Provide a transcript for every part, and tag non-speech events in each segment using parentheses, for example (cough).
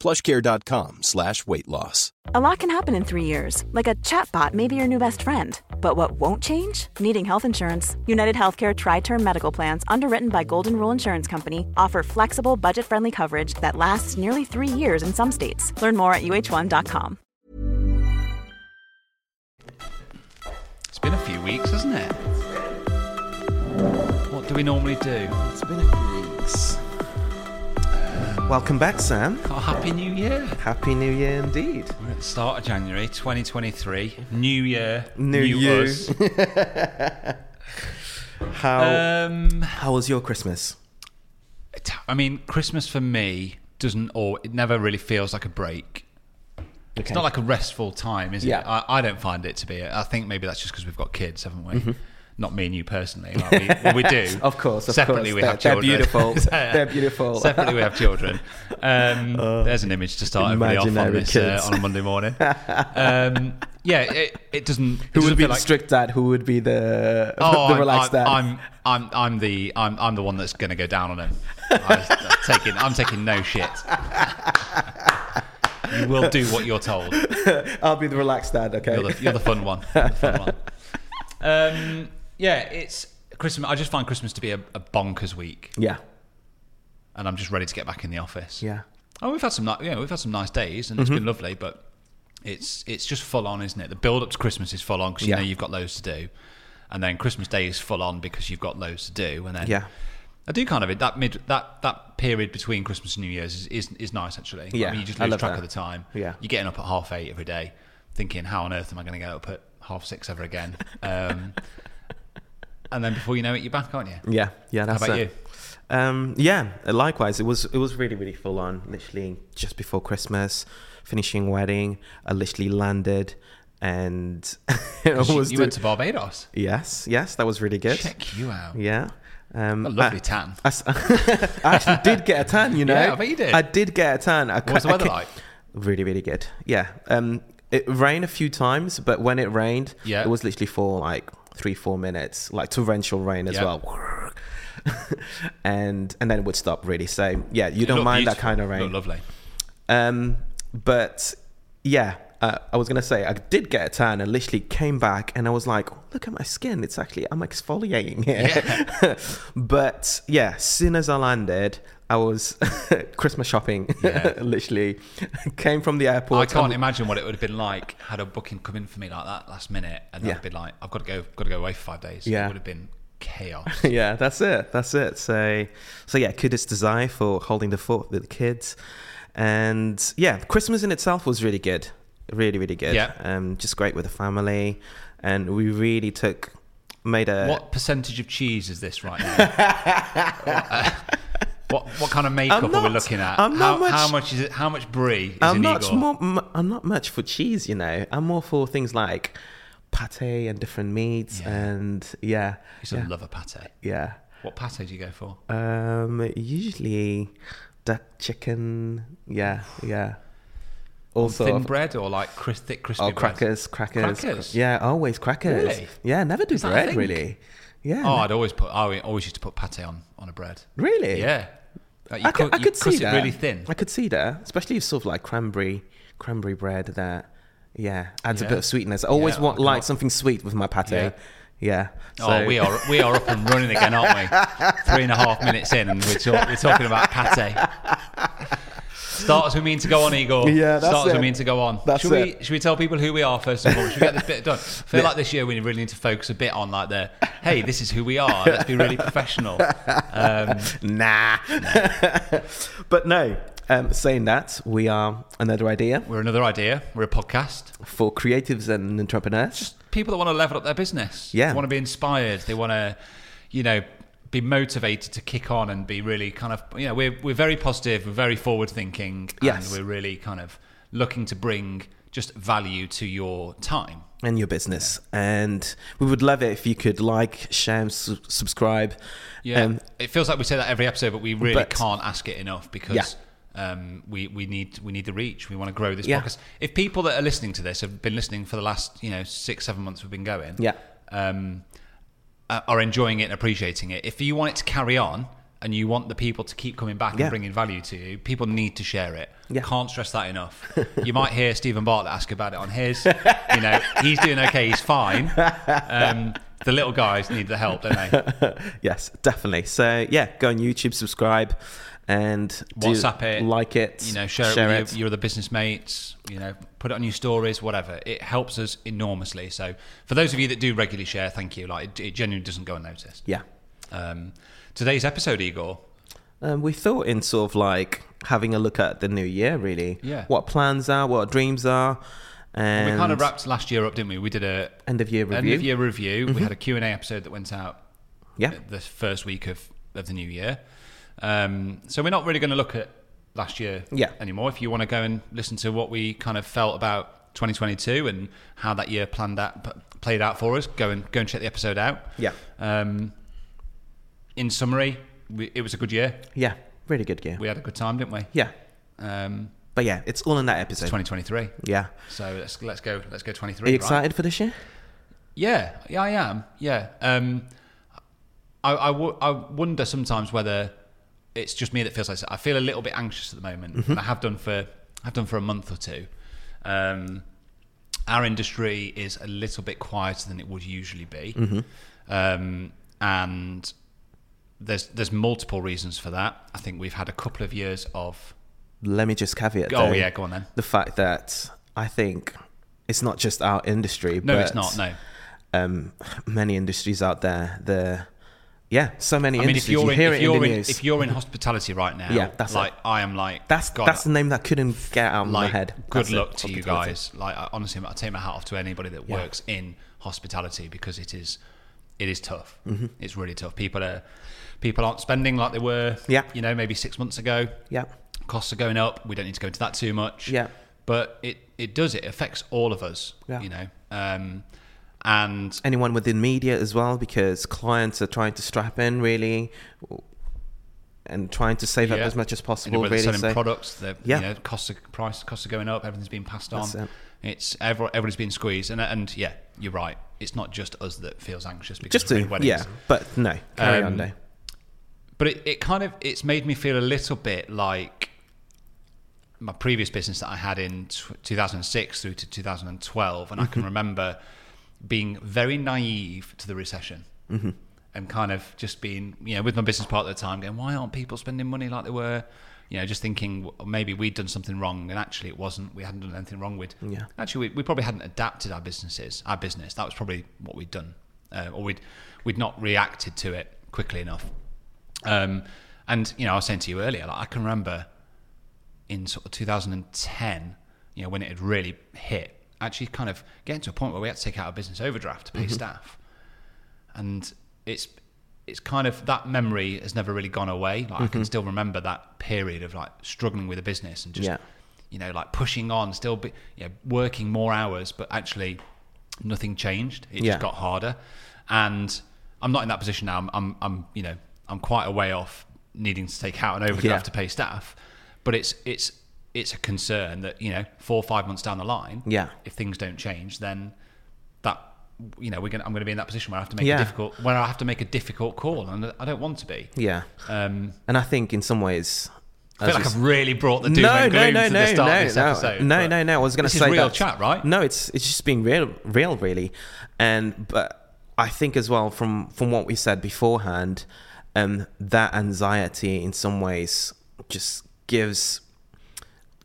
plushcare.com slash weight loss. A lot can happen in three years, like a chatbot may be your new best friend. But what won't change? Needing health insurance. United Healthcare Tri Term Medical Plans, underwritten by Golden Rule Insurance Company, offer flexible, budget friendly coverage that lasts nearly three years in some states. Learn more at uh1.com. It's been a few weeks, hasn't it? What do we normally do? It's been a few weeks. Welcome back, Sam. Oh, Happy New Year! Happy New Year indeed. We're at the start of January 2023. New year, New you. us. (laughs) How Um, how was your Christmas? it- I mean, Christmas for me doesn't, or it never really feels like a break. It's not like a restful time, is Yeah. it? I, I don't find it to be. I think maybe that's just because we've got kids, haven't we? Not me and you personally. Like we, well, we do. (laughs) Of course, of Separately, course. we They're- have they're children. beautiful. (laughs) They're beautiful. (laughs) Separately, we have children. Um, there's an image to start everybody off on this uh, on a Monday morning. Um, yeah, it, it doesn't. it Who doesn't would be feel the like- strict dad? Who would be the Oh, the I'm, relaxed I'm, dad? I'm, I'm, I'm the, I'm, I'm the one that's going to go down on him. I, I'm taking, I'm taking no shit. You will do what you're told. I'll be the relaxed dad. Okay. You're the, you're the fun one. You're the fun one. Um, yeah, it's Christmas. I just find Christmas to be a, a bonkers week, yeah. and I'm just ready to get back in the office. Yeah. Oh, we've had some, ni- know, we've had some nice days, and it's been lovely, but it's it's just full on, isn't it? The build up to Christmas is full on because you Yeah. know you've got loads to do, and then Christmas Day is full on because you've got loads to do, and then Yeah. I do kind of that mid that that period between Christmas and New Year's is is, is nice actually. Yeah, I mean, you just I lose love track that. of the time. Yeah. you're getting up at half eight every day, thinking, how on earth am I going to get up at half six ever again? (laughs) Um, and then before you know it, you're back, aren't you? Yeah. Yeah. That's about it. Um, yeah, likewise. It was it was really really full on. Literally just before Christmas, finishing wedding. I literally landed, and (laughs) You, was you went to Barbados. yes, yes, that was really good. Check you out. Yeah. Um, A lovely I- tan. I, (laughs) I actually did get a tan. You (laughs) know, Yeah, I bet you did. I did get a tan. I, What was the weather like? Really, really good. Yeah. Um, it rained a few times, but when it rained, Yeah. it was literally for like three, four minutes, like torrential rain as Yeah. well. (laughs) and and then it would stop really. So yeah, you It don't mind that kind of rain. lovely. Um, but yeah, uh, I was gonna say I did get a tan and literally came back and I was like, look at my skin. It's actually I'm exfoliating here. (laughs) but yeah, as soon as I landed, I was (laughs) Christmas shopping. (laughs) Yeah. literally (laughs) came from the airport. I can't and- imagine what it would have been like had a booking come in for me like that last minute, and Yeah. I'd been like, I've got to go, got to go away for five days. Yeah. it would have been chaos. yeah, that's it. That's it. So, so yeah, kudos to Zai for holding the fort with the kids, and yeah, Christmas in itself was really good, really, really good. Yeah. um, just great with the family, and we really took made a what percentage of cheese is this right now? What what kind of makeup I'm are we looking at? I'm how, not much- how much is it? How much brie is I'm in not more, I'm not much for cheese, you know. I'm more for things like pate and different meats, Yeah. and yeah, used yeah, love a pate. yeah. What pate do you go for? Um, usually duck chicken, yeah, yeah. Also, thin bread or like thick crispy Oh, bread? crackers, crackers, Crackers? Yeah, always crackers. Really? Yeah, never do Is that a bread really. Yeah. Oh, I'd always put. I always used to put pate on on a bread. really? Yeah. Like I could, cut, I you could see it that. really thin. I could see that, especially if sort of like cranberry, cranberry bread that, yeah, adds a bit of sweetness. I always Yeah, want I like something sweet with my pate. Yeah. Yeah. Oh, So- we are we are up and running again, aren't we? (laughs) Three and a half minutes in, and we're, talk, we're talking about pate. (laughs) Start as we mean to go on, Igor. (laughs) Yeah, that's Start as it. we mean to go on. That's should we it. should we tell people who we are first of all? Should we get this bit done? I feel (laughs) like this year we really need to focus a bit on like the hey, this is who we are. Let's be really professional. Um, (laughs) Nah. but no, um, saying that, we are another idea we're another idea. We're a podcast. for creatives and entrepreneurs. Just people that want to level up their business. Yeah. They want to be inspired. They want to, you know, be motivated to kick on and be really kind of, you know, we're, we're very positive, we're very forward thinking, Yes. and we're really kind of looking to bring just value to your time. and your business. And we would love it if you could like, share, and su- subscribe. Yeah, Um, it feels like we say that every episode, but we really But- can't ask it enough because Yeah. um, we we need we need the reach. We want to grow this Yeah. podcast. If people that are listening to this have been listening for the last you know six seven months we've been going, Yeah. um, uh, are enjoying it and appreciating it. If you want it to carry on and you want the people to keep coming back Yeah. and bringing value to you, people need to share it. Yeah. Can't stress that enough. (laughs) you might hear Steven Bartlett ask about it on his. You know, he's doing okay. He's fine. Um, the little guys need the help, don't they? (laughs) yes, definitely. So yeah, go on YouTube, subscribe, and WhatsApp it, like it, you know, share, it with Your, your other business mates, you know, put it on your stories, whatever. It helps us enormously. So for those of you that do regularly share, thank you. Like it, it genuinely doesn't go unnoticed. Yeah. Um, today's episode, Igor. Um, we thought in sort of like having a look at the new year, really. Yeah. What plans are, what dreams are, and we kind of wrapped last year up, didn't we? We did a end of year review. Mm-hmm. end of year review. We had a Q and A episode that went out Yeah. the first week of, of the new year. Um, so we're not really going to look at last year Yeah. anymore. If you want to go and listen to what we kind of felt about 2022 and how that year planned out, played out for us, go and go and check the episode out. Yeah. Um, in summary, we, it was a good year. Yeah. Really good year. We had a good time, didn't we? yeah. Um, But yeah, it's all in that it's episode. 2023. Yeah. So let's let's go let's go 23. Are you right? excited for this year? Yeah, yeah, I am. Yeah, um, I, I, w- I wonder sometimes whether it's just me that feels like. I feel a little bit anxious at the moment, and I have done for I've done for a month or two. Um, our industry is a little bit quieter than it would usually be, um, and there's there's multiple reasons for that. I think we've had a couple of years of Let me just caveat. oh yeah, go on then. The fact that I think it's not just our industry. No, but, it's not. No, Um, many industries out there. The yeah, so many I mean if you're you in, if it you're in the in, news. if you're in hospitality right now, Yeah, that's it. like I am like that's God, that's the name that couldn't get out of my head. good That's it, luck to you guys like I, honestly i take my hat off to anybody that Yeah. works in hospitality because it is it is tough Mm-hmm. it's really tough people are people aren't spending like they were Yeah. you know maybe six months ago Yeah, costs are going up we don't need to go into that too much Yeah. but it it does it affects all of us Yeah. you know um and anyone within media as well, because clients are trying to strap in really, and trying to save up as much as possible. really, selling so- products, the Yeah. you know, costs of price costs are going up, everything's being passed on. It. It's everyone, everybody's being squeezed, and and yeah, you're right. It's not just us that feels anxious because just to in weddings. yeah, but no, carry on Um. But it, it kind of it's made me feel a little bit like my previous business that I had in t- 2006 through to 2012, and I Mm-hmm. can remember being very naive to the recession. Mm-hmm. And kind of just being, you know, with my business partner at the time, going, why aren't people spending money like they were? You know, just thinking well, maybe we'd done something wrong, and actually it wasn't. We hadn't done anything wrong with. Yeah. Actually, we, we probably hadn't adapted our businesses, our business. That was probably what we'd done, uh, or we'd we'd not reacted to it quickly enough. Um, and you know, I was saying to you earlier, like I can remember in sort of 2010, you know, when it had really hit, actually kind of getting to a point where we had to take out a business overdraft to pay mm-hmm. staff, and it's it's kind of that memory has never really gone away. Like I can mm-hmm. still remember that period of like struggling with a business and just Yeah. you know like pushing on, still be, you know, working more hours, but actually nothing changed. It Yeah. just got harder, and I'm not in that position now. I'm, I'm, I'm you know I'm quite a way off needing to take out an overdraft Yeah. to pay staff, but it's it's it's a concern that you know four or five months down the line, Yeah. if things don't change, then that you know we're gonna I'm going to be in that position where I have to make Yeah. a difficult where I have to make a difficult call, and I don't want to be. Yeah, Um, and I think in some ways, I feel like I've really brought the doom no, and gloom no, to no, the start no, of this no, episode. no, no, no. I was going to say real that- chat, right? No, it's it's just being real, real, really. And but I think as well from from what we said beforehand, um, that anxiety in some ways just gives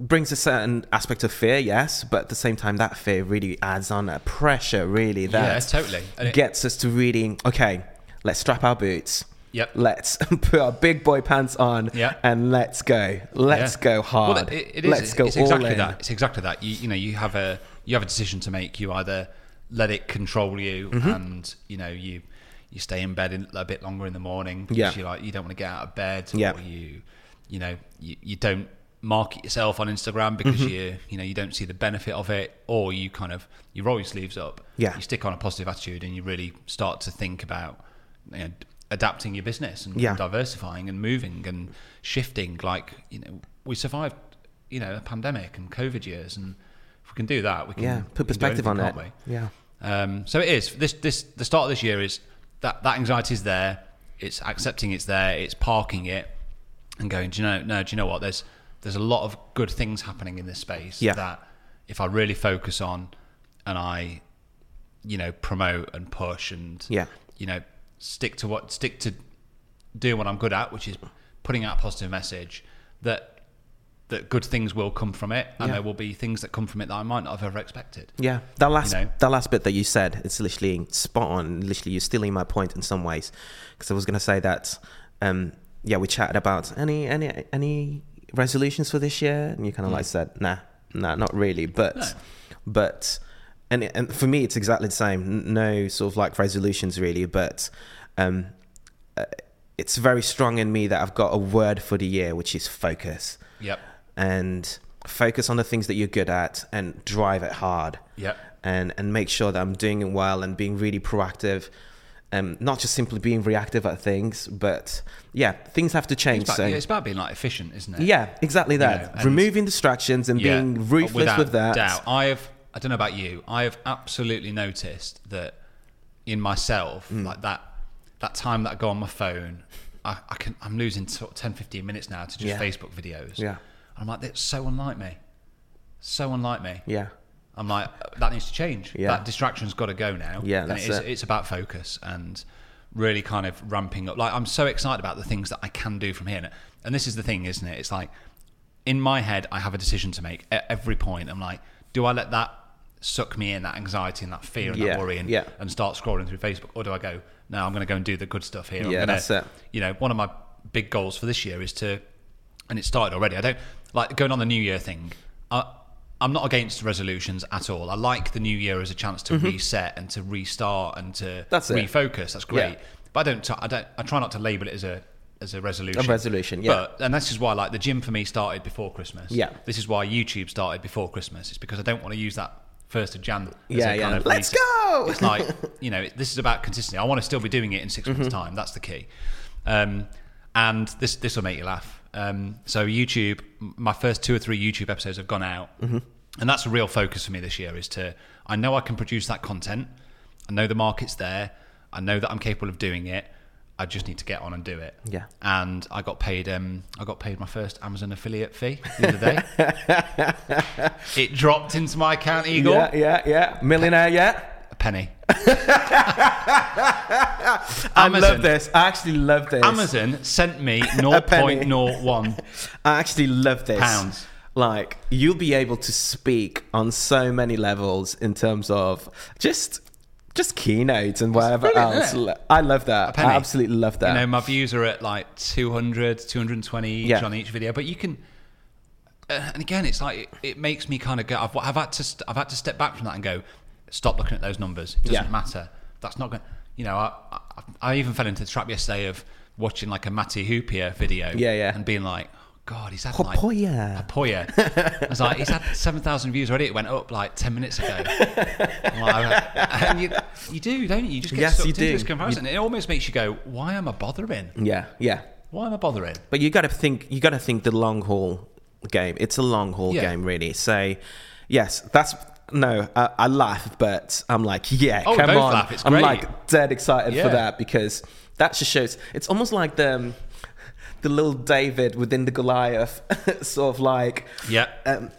brings a certain aspect of fear, yes, but at the same time, that fear really adds on a pressure, really, that Yeah, totally. It- gets us to really, okay, let's strap our boots. Yep. Let's (laughs) put our big boy pants on Yeah. and let's go. Let's Yeah. go hard. Well, it, it is. let's go it's all exactly in. that. It's exactly that. You, you know, you have a you have a decision to make. You either let it control you, Mm-hmm. and you know you you stay in bed in, a bit longer in the morning because Yeah. you like you don't want to get out of bed, Yeah. or you you know you, you don't market yourself on Instagram because Mm-hmm. you you know you don't see the benefit of it, or you kind of you roll your sleeves up, Yeah. you stick on a positive attitude, and you really start to think about you know, adapting your business and Yeah. diversifying and moving and shifting. Like you know, we survived you know a pandemic and COVID years, and if we can do that, we can yeah, put perspective on anything, it. can't we? Yeah. Um, so it is. This this the start of this year is that that anxiety is there. It's accepting it's there. It's parking it and going. Do you know? No. Do you know what? There's there's a lot of good things happening in this space Yeah. that if I really focus on and I, you know, promote and push and Yeah. you know, stick to what stick to doing what I'm good at, which is putting out a positive message that that good things will come from it, and Yeah. there will be things that come from it that I might not have ever expected. Yeah, that last know? that last bit that you said, it's literally spot on. Literally, you're stealing my point in some ways, because I was going to say that. Um, yeah, we chatted about any any any resolutions for this year, and you kind of like said, nah, nah, not really. But No. but and and for me, it's exactly the same. No sort of like resolutions really, but um, uh, it's very strong in me that I've got a word for the year, which is focus Yep. and focus on the things that you're good at and drive it hard Yep. and and make sure that I'm doing it well and being really proactive um not just simply being reactive at things but yeah things have to change It's about, so yeah, it's about being like efficient, isn't it? yeah exactly that know, removing distractions and Yeah, being ruthless with that Doubt. I have. I don't know about you. I have absolutely noticed that in myself, Mm. like that that time that I go on my phone, I, I can. I'm losing sort of 10, 15 minutes now to just Yeah. Facebook videos. Yeah. and I'm like, that's so unlike me. So unlike me. yeah I'm like, that needs to change. Yeah. That distraction's got to go now. Yeah, and it is, it. it's about focus and really kind of ramping up. Like, I'm so excited about the things that I can do from here. And- And this is the thing, isn't it? It's like, in my head, I have a decision to make at every point. I'm like, do I let that suck me in, that anxiety and that fear and Yeah, that worry, and, yeah. and start scrolling through Facebook? Or do I go, no, I'm going to go and do the good stuff here. I'm Yeah, gonna, that's it. You know, one of my big goals for this year is to, and it started already. I don't like going on the New Year thing. I, I'm not against resolutions at all. I like the New Year as a chance to reset and to restart and to Mm-hmm. That's it. refocus. That's great. Yeah. But I don't. T- I don't. I try not to label it as a as a resolution. A resolution, yeah. But and this is why like the gym for me started before Christmas. Yeah. This is why YouTube started before Christmas. It's because I don't want to use that first of Jan. As Yeah, a yeah. Kind of Let's go! It's like you know this is about consistency. I want to still be doing it in 6 months' Mm-hmm. time. That's the key. Um, and this this will make you laugh. Um, so YouTube, my first two or three YouTube episodes have gone out, Mm-hmm. and that's a real focus for me this year. Is to I know I can produce that content. I know the market's there. I know that I'm capable of doing it. I just need to get on and do it. Yeah. And I got paid. Um, I got paid my first Amazon affiliate fee the other day. (laughs) it dropped into my account, Igor. yeah yeah yeah millionaire yet A penny. (laughs) I love this I actually love this Amazon sent me (laughs) 0.01 (laughs) I actually love this. Pounds. Like you'll be able to speak on so many levels in terms of just just keynotes and whatever else. I love that. I absolutely love that. You know, my views are at like 200, 220 each Yeah. on each video, but you can. Uh, and again, it's like it, it makes me kind of go. I've, I've had to. St- I've had to step back from that and go. Stop looking at those numbers. It doesn't Yeah. matter. That's not going. You know, I, I I even fell into the trap yesterday of watching like a Matty Hoopier video. Yeah, yeah. And being like, oh, God, he's had like Haapoja. Haapoja. I was like, he's had 7,000 views already. It went up like 10 minutes ago. Like, and you, you do, don't you? You just get Yes, sucked you into do. this comparison. It almost makes you go, why am I bothering? Yeah, yeah. Why am I bothering? But you got to think. You got to think the long haul game. It's a long haul Yeah. game, really. So, yes, that's no. I, I laugh, but I'm like, yeah, Oh, come on. laugh. I'm like dead excited Yeah. for that because that just shows. It's almost like the um, the little David within the Goliath, (laughs) sort of like. Yeah. Um,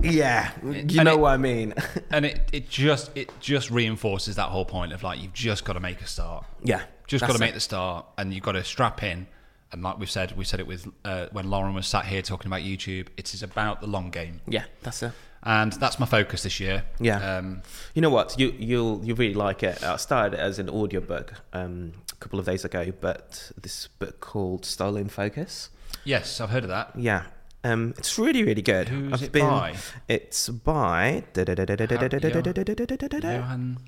yeah, you And know it- what I mean. (laughs) and it, it just it just reinforces that whole point of like you've just got to make a start. yeah, Just got to make it. the start, and you've got to strap in and like we've said, we said it with uh, when Lauren was sat here talking about YouTube. It is about the long game, Yeah, that's it. And that's my focus this year. Yeah. Um, You know what? You you'll you really like it. I started it as an audiobook um, a couple of days ago, but this book called Stolen Focus. yes, I've heard of that. Yeah. Um, it's really, really good. Who's it by? It's by Johann.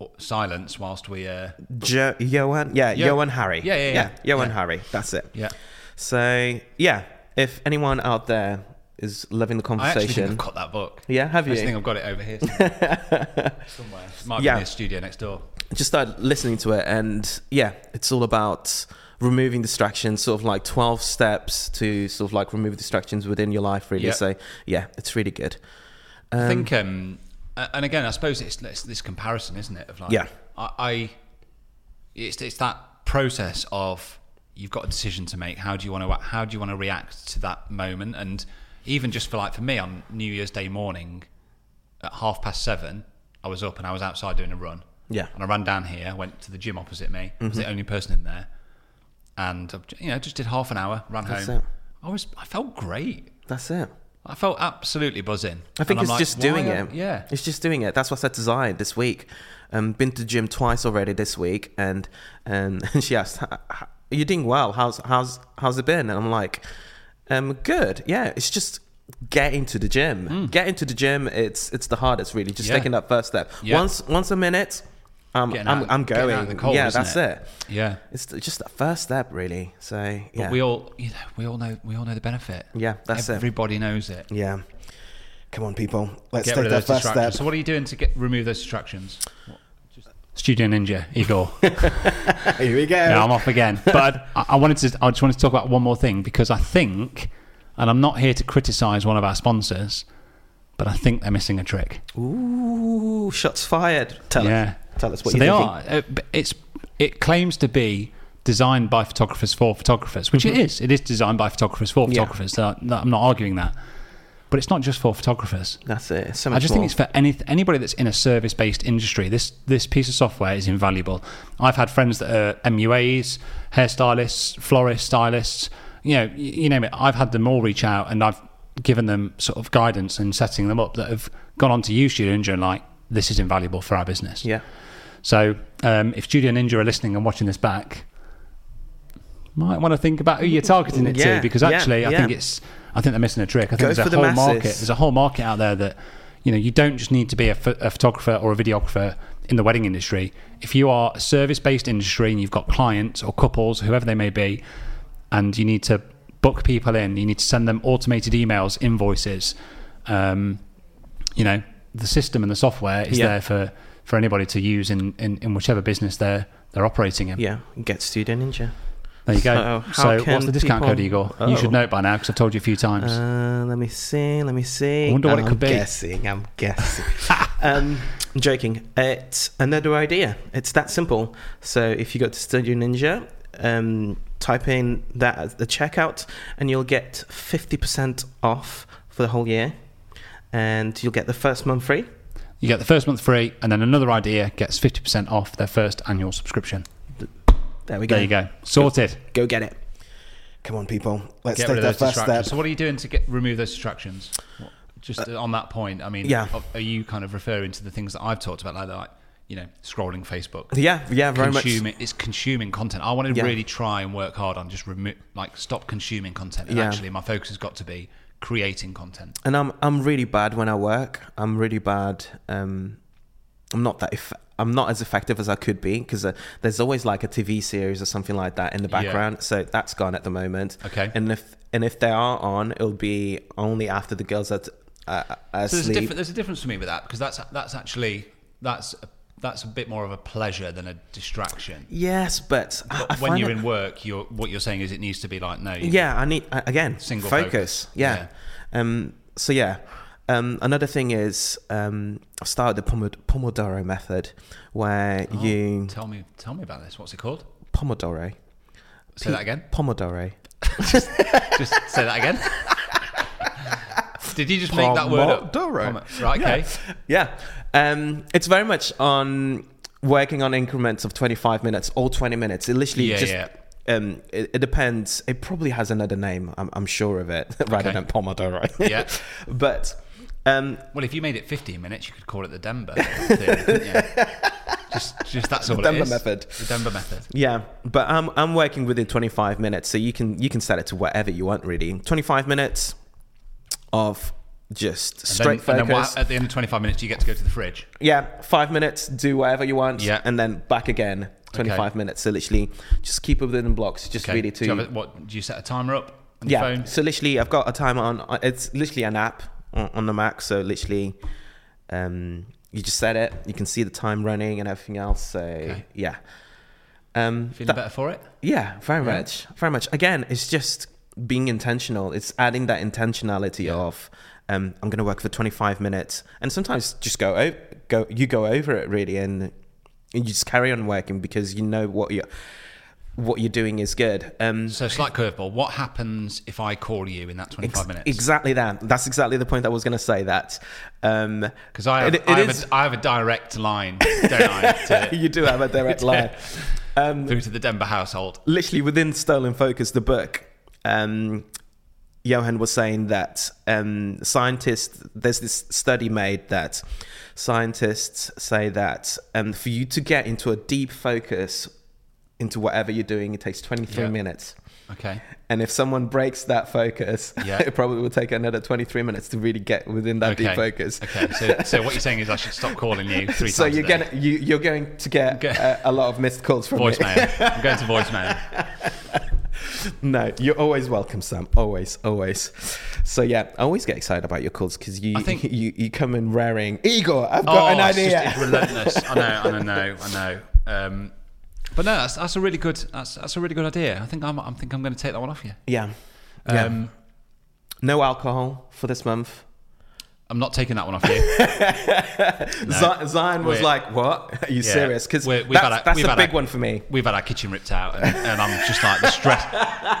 Oh, silence whilst we. Uh, Jo- Johann. Yeah. Johann Hari. Yeah, yeah, yeah. Johann. Hari. That's it. yeah. So yeah, if anyone out there is loving the I actually think conversation, I've got that book. yeah, have I you? just think I've got it over here somewhere. (laughs) somewhere. Might Yeah. be in the studio next door. just started listening to it and yeah it's all about removing distractions sort of like 12 steps to sort of like remove distractions within your life really Yeah. so yeah it's really good I think, um, a- and again, I suppose it's, it's this comparison, isn't it? Of like, Yeah. I, I it's it's that process of you've got a decision to make. How do you want to how do you want to react to that moment? And even just for like for me on New Year's Day morning at half past seven, I was up and I was outside doing a run. Yeah. Mm-hmm. and I ran down here, went to the gym opposite me. I was the only person in there, and I've you know just did half an hour, ran That's home. it. I was I felt great. that's it I felt absolutely buzzing. I think it's like, just doing it. Yeah. It's just doing it. That's what I said to Zion this week. Um, been to the gym twice already this week, and and (laughs) she asked, "H- h- "You're doing well. How's how's how's it been?" And I'm like, "Um, good. Yeah. It's just getting to the gym. Getting to the gym. It's it's the hardest, really. Just. Yeah. taking that first step. Yeah. Once once a minute, I'm Getting I'm, out- I'm going. cold, yeah, that's it? it. Yeah. It's just that first step, really. So But we all, you know, we all know, we all know the benefit. Yeah, that's it. Everybody knows it. yeah. Come on, people. Let's Get take rid of that first distractions. step. So, what are you doing to get remove those distractions? Studio Ninja, Igor. (laughs) Here we go. yeah, I'm off again. But I, I wanted to, I just wanted to talk about one more thing because I think, and I'm not here to criticise one of our sponsors, but I think they're missing a trick. Ooh, shots fired. Tell yeah. us. Tell us what so they thinking. are. Uh, it's it claims to be designed by photographers for photographers, which it is. It is designed by photographers for Mm-hmm. Yeah. photographers. So I'm not arguing that, but it's not just for photographers. That's it. So much I just more. think it's for any anybody that's in a service-based industry. This this piece of software is invaluable. I've had friends that are MUAs, hairstylists, florists, stylists. You know, you name it. I've had them all reach out, and I've given them sort of guidance and setting them up that have gone on to use Studio Ninja and like this is invaluable for our business. yeah. So um, if Studio Ninja are listening and watching this back, might want to think about who you're targeting it Yeah, to because yeah, actually I yeah. think it's I think they're missing a trick. I think Go there's a the whole market. There's a whole market out there that you know you don't just need to be a, ph- a photographer or a videographer in the wedding industry. If you are a service-based industry and you've got clients or couples, whoever they may be, and you need to book people in, you need to send them automated emails, invoices. Um, you know, the system and the software is Yeah. there for, for anybody to use in, in, in whichever business they're they're operating in. Yeah. Get Studio Ninja. There you So go. how So, what's the discount people- code, Igor? Oh. You should know it by now because I've told you a few times. Uh, let me see. Let me see. I wonder what it I'm could be. Guessing. I'm guessing. (laughs) um, I'm joking. It's another idea. It's that simple. So if you go to Studio Ninja, um, type in that at the checkout, and you'll get fifty percent off for the whole year, and you'll get the first month free. you get the first month free, and then another idea gets 50% off their first annual subscription. There we go. There you go. Sorted. Go get it. Come on, people. Let's Get take rid of that those first distractions. step. So, what are you doing to get remove those distractions? What- Just on that point, I mean, yeah. are- are you kind of referring to the things that I've talked about, like, like you know, scrolling Facebook? Yeah, yeah, very much. it's consuming content. I want to Yeah. really try and work hard on just remo- like stop consuming content. And Yeah. actually, my focus has got to be creating content. and I'm I'm really bad when I work. I'm really bad. Um, I'm not that. Eff- I'm not as effective as I could be because uh, there's always like a TV series or something like that in the Yeah. background. So that's gone at the moment. Okay. And if and if they are on, it'll be only after the girls are, t- uh, are So there's a, asleep. different, there's a difference for me with that because that's that's actually that's that's a bit more of a pleasure than a distraction. yes, but, But when you're in work, you're what you're saying is it needs to be like no. Yeah, I need again Single focus. focus. Yeah. Um. So yeah. Um, another thing is um, I've started the Pomodoro method, where Oh, you Tell me tell me about this. What's it called? Pomodoro. Say that again. Pomodoro. Just say that again. (laughs) Did you just make that word up? Pomodoro. Right. Okay. Yeah. Um, it's very much on working on increments of 25 minutes or 20 minutes. It literally Yeah, just yeah. um it, it depends. It probably has another name. I'm, I'm sure of it (laughs) rather Okay. than Pomodoro. Yeah. (laughs) but um Well, if you made it 15 minutes, you could call it the Denver theory, couldn't? (laughs) Just, just that's all The Denver method. The Denver method. yeah, but I'm I'm working within 25 minutes, so you can you can set it to whatever you want really. 25 minutes of just And straight then, and then focus. what, at the end of 25 minutes, you get to go to the fridge. Yeah, five minutes, do whatever you want, Yeah. and then back again. 25 minutes. So literally, just keep it within blocks. Just Okay. really Do you have a- what do you set a timer up on yeah. your phone? So literally, I've got a timer on. uh, It's literally an app on, on the Mac. So literally, um, you just set it. You can see the time running and everything else. So yeah, um, Feeling that- better for it? yeah, very much, very much. Again, it's just being intentional. It's adding that intentionality of um, I'm going to work for 25 minutes, and sometimes just go o- go you go over it really, and you just carry on working because you know what you what you're doing is good. Um, So slight curveball. What happens if I call you in that 25 ex- minutes? Exactly that. That's exactly the point I was going to say. That um, Because I, have, it- it I, have is- a, I have a direct line, don't I, (laughs) to, you do have a direct (laughs) line. Um, through to the Denver household. literally within Stolen Focus, the book, um, Johann was saying that um, scientists, there's this study made that scientists say that um, for you to get into a deep focus into whatever you're doing, it takes 23 Yeah. minutes. Okay. And if someone breaks that focus, (laughs) Yeah. it probably will take another 23 minutes to really get within that Okay. deep focus. Okay. So, so what you're saying is I should stop calling you (laughs) three So times you're gonna you, you're going to get Get- a, a lot of missed calls from me. voicemail. I'm going to voicemail. (laughs) No, you're always welcome, Sam. Always, always. So yeah, I always get excited about your calls because you, think- you you come in raring. Igor, I've Oh, got an it's, idea. just, it's relentless. I know, I know, I know. Um, but no, that's, that's a really good. That's, that's a really good idea. I think I'm. I think I'm going to take that one off you. yeah, yeah. Um, no alcohol for this month. I'm not taking that one off you. (laughs) Z- Zion was We're- like, "What? Are you Yeah. serious?" Because that's, a- that's a a- big one for me. We've had our kitchen ripped out, and, and I'm just like the stress.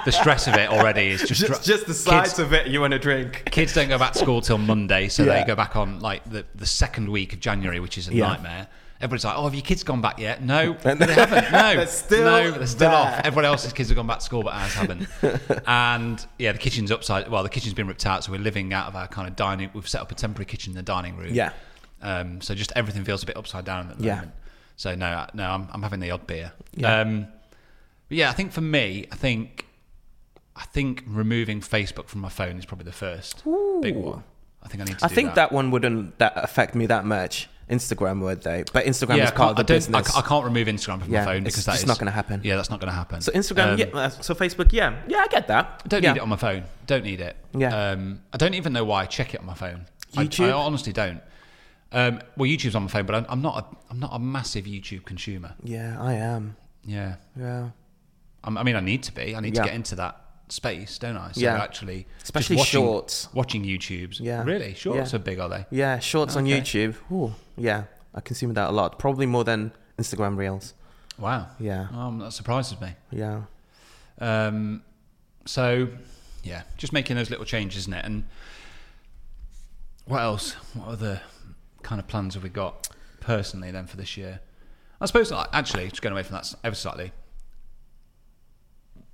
The stress of it already is just. Just, just the kids, of it you want to drink. kids don't go back to school till Monday, so Yeah. they go back on like the, the second week of January, which is a Yeah. nightmare. Everybody's like, "Oh, have your kids gone back yet?" No, (laughs) they haven't. No, (laughs) They're still no, they're still there. off. Everyone else's kids have gone back to school, but ours haven't. (laughs) and yeah, the kitchen's upside. Well, the kitchen's been ripped out, so we're living out of our kind of dining. We've set up a temporary kitchen in the dining room. Yeah. Um, so just everything feels a bit upside down at the Yeah. moment. So no, uh, no, I'm, I'm having the odd beer. Yeah. Um, but yeah, I think for me, I think I think removing Facebook from my phone is probably the first big one. I think I need to. I think that. one wouldn't that affect me that much. Instagram would they? But Instagram yeah, is I part of the I, don't, I, I can't remove Instagram from Yeah, my phone it's because that's not gonna happen. Yeah, that's not going to happen. so Instagram, Um, yeah. uh, So Facebook, yeah, yeah, I get that. I don't yeah. need it on my phone. Don't need it. Yeah. Um, I don't even know why I check it on my phone. I- YouTube? I, honestly don't. Um, well, YouTube's on my phone, but I'm, I'm not. A, I'm not a massive YouTube consumer. Yeah, I am. Yeah. Yeah. I'm, I mean, I need to be. I need to get into that space, don't I? So Yeah. actually, Especially watching, shorts. Watching YouTubes. Yeah. Really, shorts Yeah. are big, are they? Yeah, shorts on YouTube. Ooh, yeah, I consume that a lot. Probably more than Instagram Reels. Wow. Yeah. Um, that surprises me. Yeah. Um, so, yeah, just making those little changes, isn't it? And what else? What other kind of plans have we got personally then for this year? I suppose actually, just going away from that ever slightly.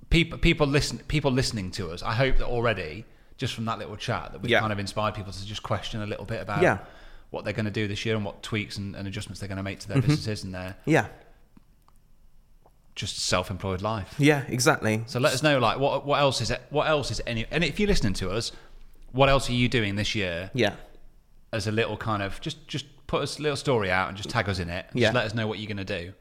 People, people listen, people listening to us. I hope that already, just from that little chat, that we Yeah. kind of inspired people to just question a little bit about Yeah. What they're going to do this year and what tweaks and, and adjustments they're going to make to their Mm-hmm. businesses and their Yeah. just self-employed life. Yeah, exactly. So let us know, like, what what else is it? What else is any? And if you're listening to us, what else are you doing this year Yeah. as a little kind of just just put us a little story out and just tag us in it. Yeah. Just let us know what you're going to do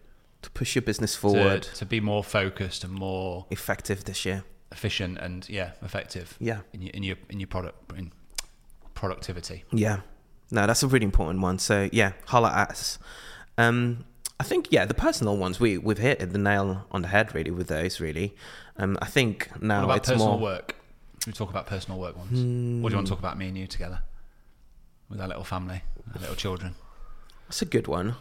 To push your business to, forward, to be more focused and more effective this year. efficient and yeah, effective. Yeah. In your in your in your product in productivity. Yeah. No, that's a really important one. So yeah, holla at us. Um, I think yeah, the personal ones we we've hit the nail on the head really with those really. Um, I think now What about it's personal more. work? We talk about personal work ones? Hmm. What do you want to talk about me and you together with our little family, our little children? That's a good one.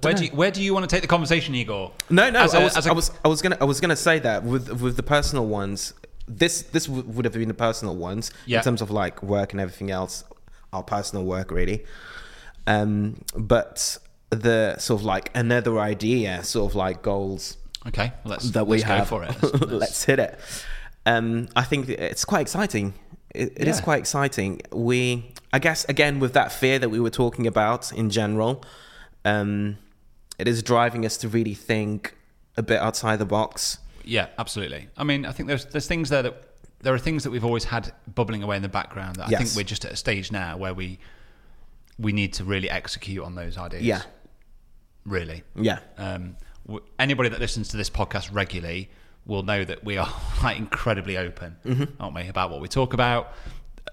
Where know. do you, where do you want to take the conversation, Igor? No, no. As I a- was, as a- I was, I was gonna, I was gonna say that with with the personal ones. This, this w- would have been the personal ones Yeah. in terms of like work and everything else. Our personal work, really. Um, but the sort of like another idea, sort of like goals Okay, well, let's that we let's have. go for it. (laughs) Let's- Let's, let's- hit it. Um, I think it's quite exciting. It, it is Yeah. quite exciting. We, I guess, again with that fear that we were talking about in general, um, it is driving us to really think a bit outside the box. Yeah, absolutely. I mean, I think there's there's things there that there are things that we've always had bubbling away in the background. That I think we're just at a stage now where we we need to really execute on those ideas. Yeah, really. yeah, Um, w- anybody that listens to this podcast regularly will know that we are (laughs) like incredibly open, Mm-hmm. aren't we, about what we talk about.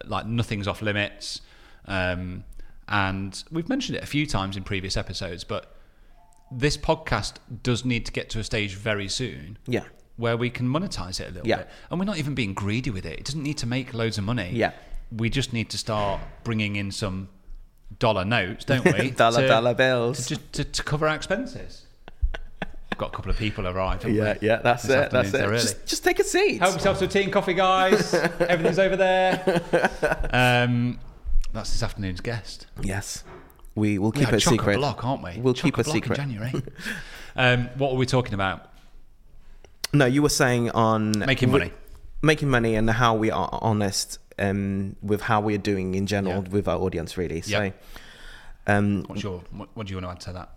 Like nothing's off limits, um, and we've mentioned it a few times in previous episodes. But this podcast does need to get to a stage very soon yeah, where we can monetize it a little Yeah. bit. And we're not even being greedy with it. It doesn't need to make loads of money. Yeah. We just need to start bringing in some dollar notes, don't we? (laughs) Dollar, to, dollar bills. To, to, to cover our expenses. Got a couple of people arrived. haven't yeah, we? yeah. That's This it. That's it. early. Just, just take a seat. Help yourself to a tea and coffee, guys. (laughs) Everything's over there. (laughs) Um, that's this afternoon's guest. Yes, we will keep are it a secret. block, aren't we? We'll Chock keep a it block in. January. um, what were we talking about? No, you were saying on Making money. making money, and how we are honest um, with how we're doing in general Yeah. with our audience, really. So, Yeah. um, What's your, what, what do you want to add to that?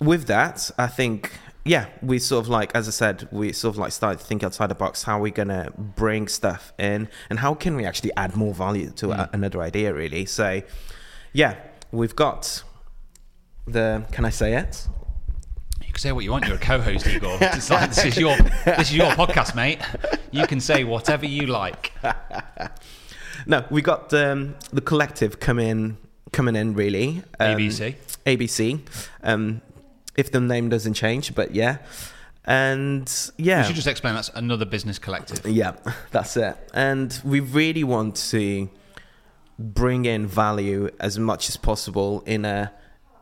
with that, I think, yeah, we sort of like, as I said, we sort of like started to think outside the box. How are we gonna bring stuff in, and how can we actually add more value to Hmm. a, another idea, really? So, yeah, we've got the. Can I say it? Can say what you want. You're a co-host, Igor. It's (laughs) like, this is your this is your podcast, mate. You can say whatever you like. (laughs) No, we got um, the collective coming coming in really. Um, ABC. ABC. Um, if the name doesn't change, but yeah, and yeah, You should just explain that's another business collective. yeah, (laughs) that's it. And we really want to bring in value as much as possible in a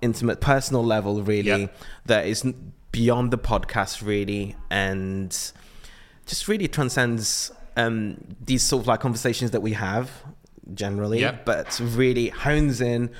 intimate, personal level, really Yeah. that is beyond the podcast, really, and just really transcends um, these sort of like conversations that we have generally, but really hones in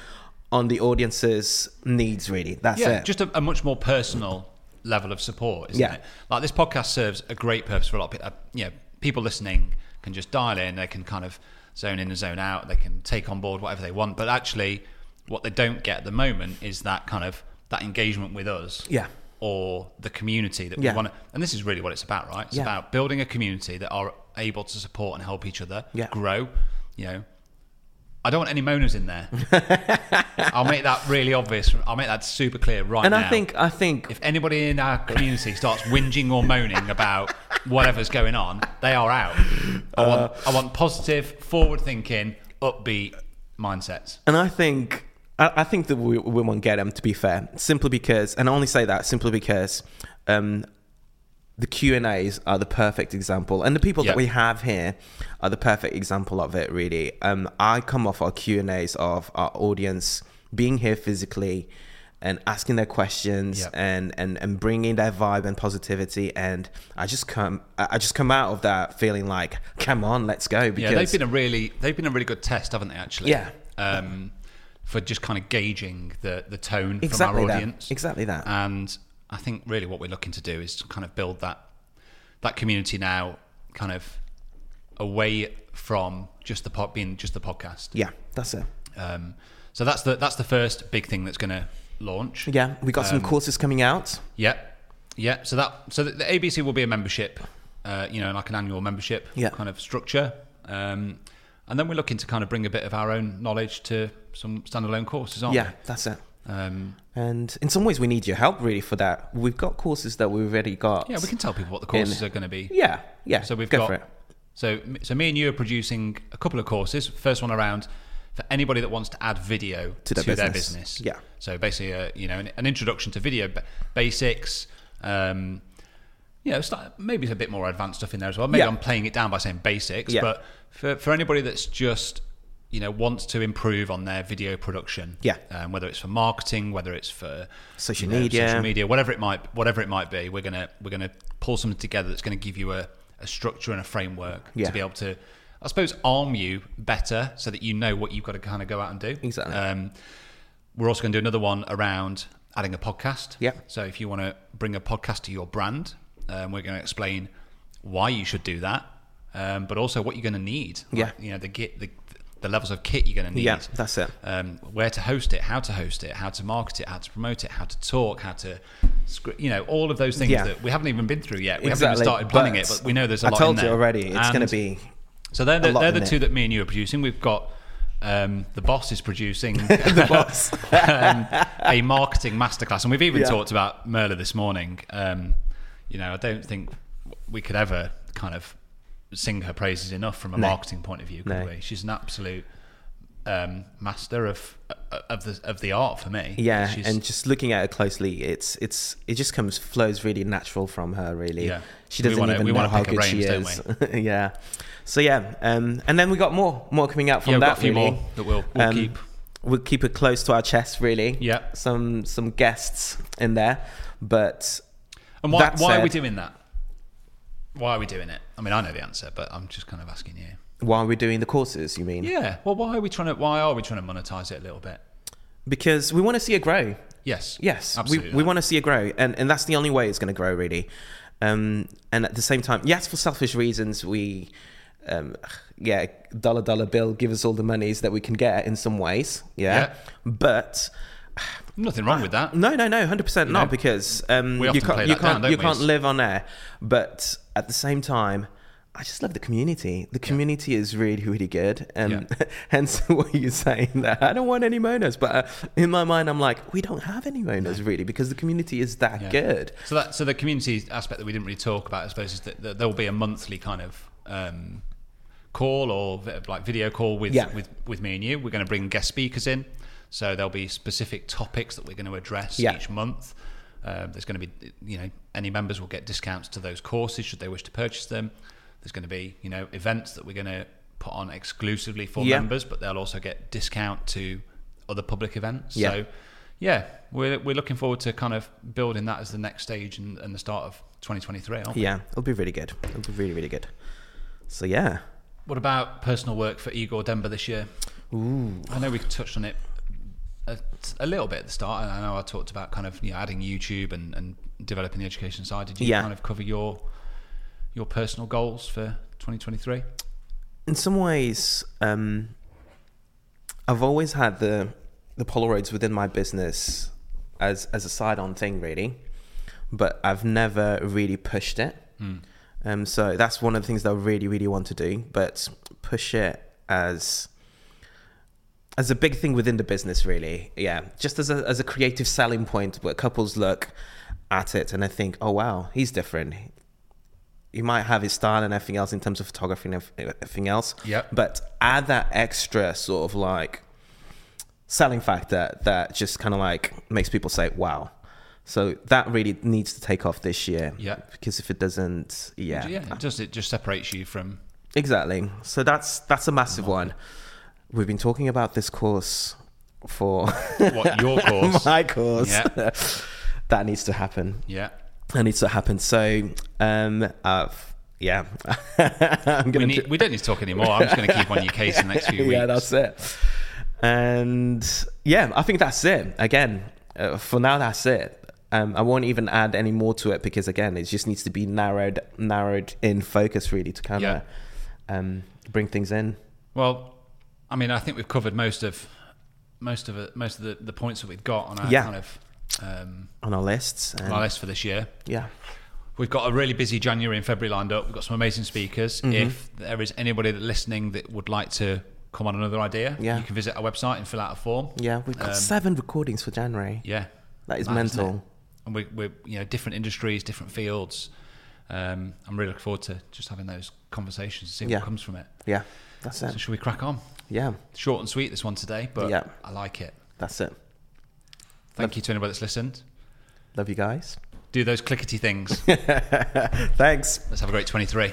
on the audience's needs. Really, that's Yeah, it. just a, a much more personal level of support, isn't Yeah. it? Like this podcast serves a great purpose for a lot of people. Uh, you know, people listening can just dial in, they can kind of zone in and zone out, they can take on board whatever they want. But actually, what they don't get at the moment is that kind of that engagement with us. Yeah. Or the community that we Yeah. want to, and this is really what it's about, right? It's Yeah. about building a community that are able to support and help each other Yeah. grow. You know, I don't want any moaners in there. (laughs) I'll make that really obvious. I'll make that super clear right and now. I think, I think, if anybody in our community starts whinging or moaning about whatever's going on, they are out. I want, uh, I want positive, forward-thinking, upbeat mindsets. And I think I, I think that we, we won't get them to be fair, simply because, and I only say that simply because um, the Q and A's are the perfect example, and the people Yeah. that we have here are the perfect example of it. Really, um, I come off our Q and A's of our audience being here physically and asking their questions Yeah. and, and and bringing their vibe and positivity and I just come I I just come out of that feeling like come on let's go because Yeah, they've been a really, they've been a really good test, haven't they? Actually, Yeah. Um, for just kind of gauging the the tone Exactly from our that. audience. Exactly that. And I think really what we're looking to do is to kind of build that that community now, kind of away from just the pod, being just the podcast. yeah that's it Um, so that's the that's the first big thing that's going to launch. Yeah, we got some Um, courses coming out. Yeah, yeah. So that so the, the ABC will be a membership, uh, you know, like an annual membership Yeah. kind of structure, um, and then we're looking to kind of bring a bit of our own knowledge to some standalone courses, aren't we? Yeah, that's it. Um, And in some ways, we need your help really for that. We've got courses that we've already got. yeah, we can tell people what the courses are going to be. Yeah, yeah. So we've go got so so me and you are producing a couple of courses. First one around for anybody that wants to add video To to, their their business. business. Yeah. So basically, uh, you know, an, an introduction to video basics. Um, you know, start, maybe it's a bit more advanced stuff in there as well. Maybe Yeah. I'm playing it down by saying basics, Yeah. but for for anybody that's just you know wants to improve on their video production, Yeah. um, whether it's for marketing, whether it's for Social you know, media. social media, whatever it might whatever it might be, we're gonna we're gonna pull something together that's going to give you a, a structure and a framework Yeah. to be able to, I suppose, arm you better so that you know what you've got to kind of go out and do. Exactly. Um, we're also going to do another one around adding a podcast. Yeah. So if you want to bring a podcast to your brand, um, we're going to explain why you should do that, um, but also what you're going to need. Yeah. Like, you know the kit, the, the levels of kit you're going to need. Yeah, that's it. Um, where to host it, how to host it, how to market it, how to promote it, how to talk, how to, you know, all of those things Yeah. that we haven't even been through yet. We Exactly, haven't even started planning but it, but we know there's a I lot. I told you already. It's going to be. so they're the, they're the it. two that me and you are producing. We've got um, the boss is producing (laughs) the boss. (laughs) um, a marketing masterclass, and we've even Yeah. talked about Merla this morning. Um, you know, I don't think we could ever kind of sing her praises enough from a No. marketing point of view. Could No. we? She's an absolute um, master of of the of the art for me. Yeah, She's- and just looking at her closely, it's it's it just comes flows really natural from her. Really, Yeah. she We doesn't wanna- even we know how good she brains, is. (laughs) yeah, so yeah, um, and then we got more more coming out from yeah, we've that. got a few really. more that we'll, we'll Um, keep. We'll keep it close to our chest, really. Yeah. some some guests in there, but And why why are we doing that? Why are we doing it? I mean, I know the answer, but I'm just kind of asking you. why are we doing the courses? You mean? Yeah. Well, why are we trying to? Why are we trying to monetize it a little bit? Because we want to see it grow. Yes. Yes, Absolutely. we, we want to see it grow, and, and that's the only way it's going to grow, really. Um, and at the same time, yes, for selfish reasons, we, um, yeah, dollar dollar bill, give us all the monies that we can get in some ways, yeah. Yeah. But Nothing wrong with that. no, no, no, hundred percent know, not because um, you can't you down, can't don't you we? can't live on air. But at the same time. I just love the community. The community is really, really good. and Yeah. (laughs) hence (laughs) what you're saying that I don't want any monos. But uh, in my mind, I'm like, we don't have any monos really because the community is that Yeah. good. So that so the community aspect that we didn't really talk about, I suppose, is that, that there will be a monthly kind of um, call or like video call with Yeah. with with me and you. We're going to bring guest speakers in, so there'll be specific topics that we're going to address Yeah. each month. Uh, there's going to be, you know, any members will get discounts to those courses should they wish to purchase them. There's going to be, you know, events that we're going to put on exclusively for Yeah. members, but they'll also get discount to other public events. Yeah. So, yeah, we're, we're looking forward to kind of building that as the next stage and, and the start of 2023, aren't we? Yeah, it'll be really good. It'll be really, really good. So yeah, What about personal work for Igor Denver this year? Ooh. I know we touched on it a, a little bit at the start, and I know I talked about kind of you know, adding YouTube and, and developing the education side. Did you Yeah. kind of cover your your personal goals for 2023? in some ways, um, I've always had the the Polaroids within my business as as a side on thing, really, but I've never really pushed it. Um, so that's one of the things that I really, really want to do, but push it as as a big thing within the business, really. Yeah, just as a as a creative selling point, where couples look at it and they think, "Oh wow, he's different." He might have his style and everything else in terms of photography and everything else. Yep. But add that extra sort of like selling factor that just kind of like makes people say, "Wow." So that really needs to take off this year. Yeah. Because if it doesn't, yeah, Yeah, it just it just separates you from exactly. So that's that's a massive one. We've been talking about this course for what your (laughs) course. my course. Yeah. (laughs) that needs to happen. yeah. That needs to happen. So, um, uh, yeah, (laughs) We, need, do- we don't need to talk anymore. I'm just going to keep on your case in the next few weeks. yeah, that's it. And yeah, I think that's it. Again, uh, for now, that's it. Um, I won't even add any more to it because again, it just needs to be narrowed, narrowed in focus really to kind of Yeah. um, bring things in. Well, I mean, I think we've covered most of most of it, most of the, the points that we've got on our Yeah. kind of um, on our lists. on our list for this year. yeah, We've got a really busy January and February lined up. We've got some amazing speakers. Mm-hmm. If there is anybody that listening that would like to come on another idea, Yeah. you can visit our website and fill out a form. yeah, we've got Um, seven recordings for January. Yeah, That is isn't mental. And we, we're you know different industries, different fields. Um, I'm really looking forward to just having those conversations and seeing Yeah. what comes from it. Yeah, that's So it. should we crack on? Yeah, Short and sweet this one today, but Yeah. I like it. that's it. Thank you to anybody that's listened. Love you guys. Do those clickety things. (laughs) Thanks. Let's have a great 23.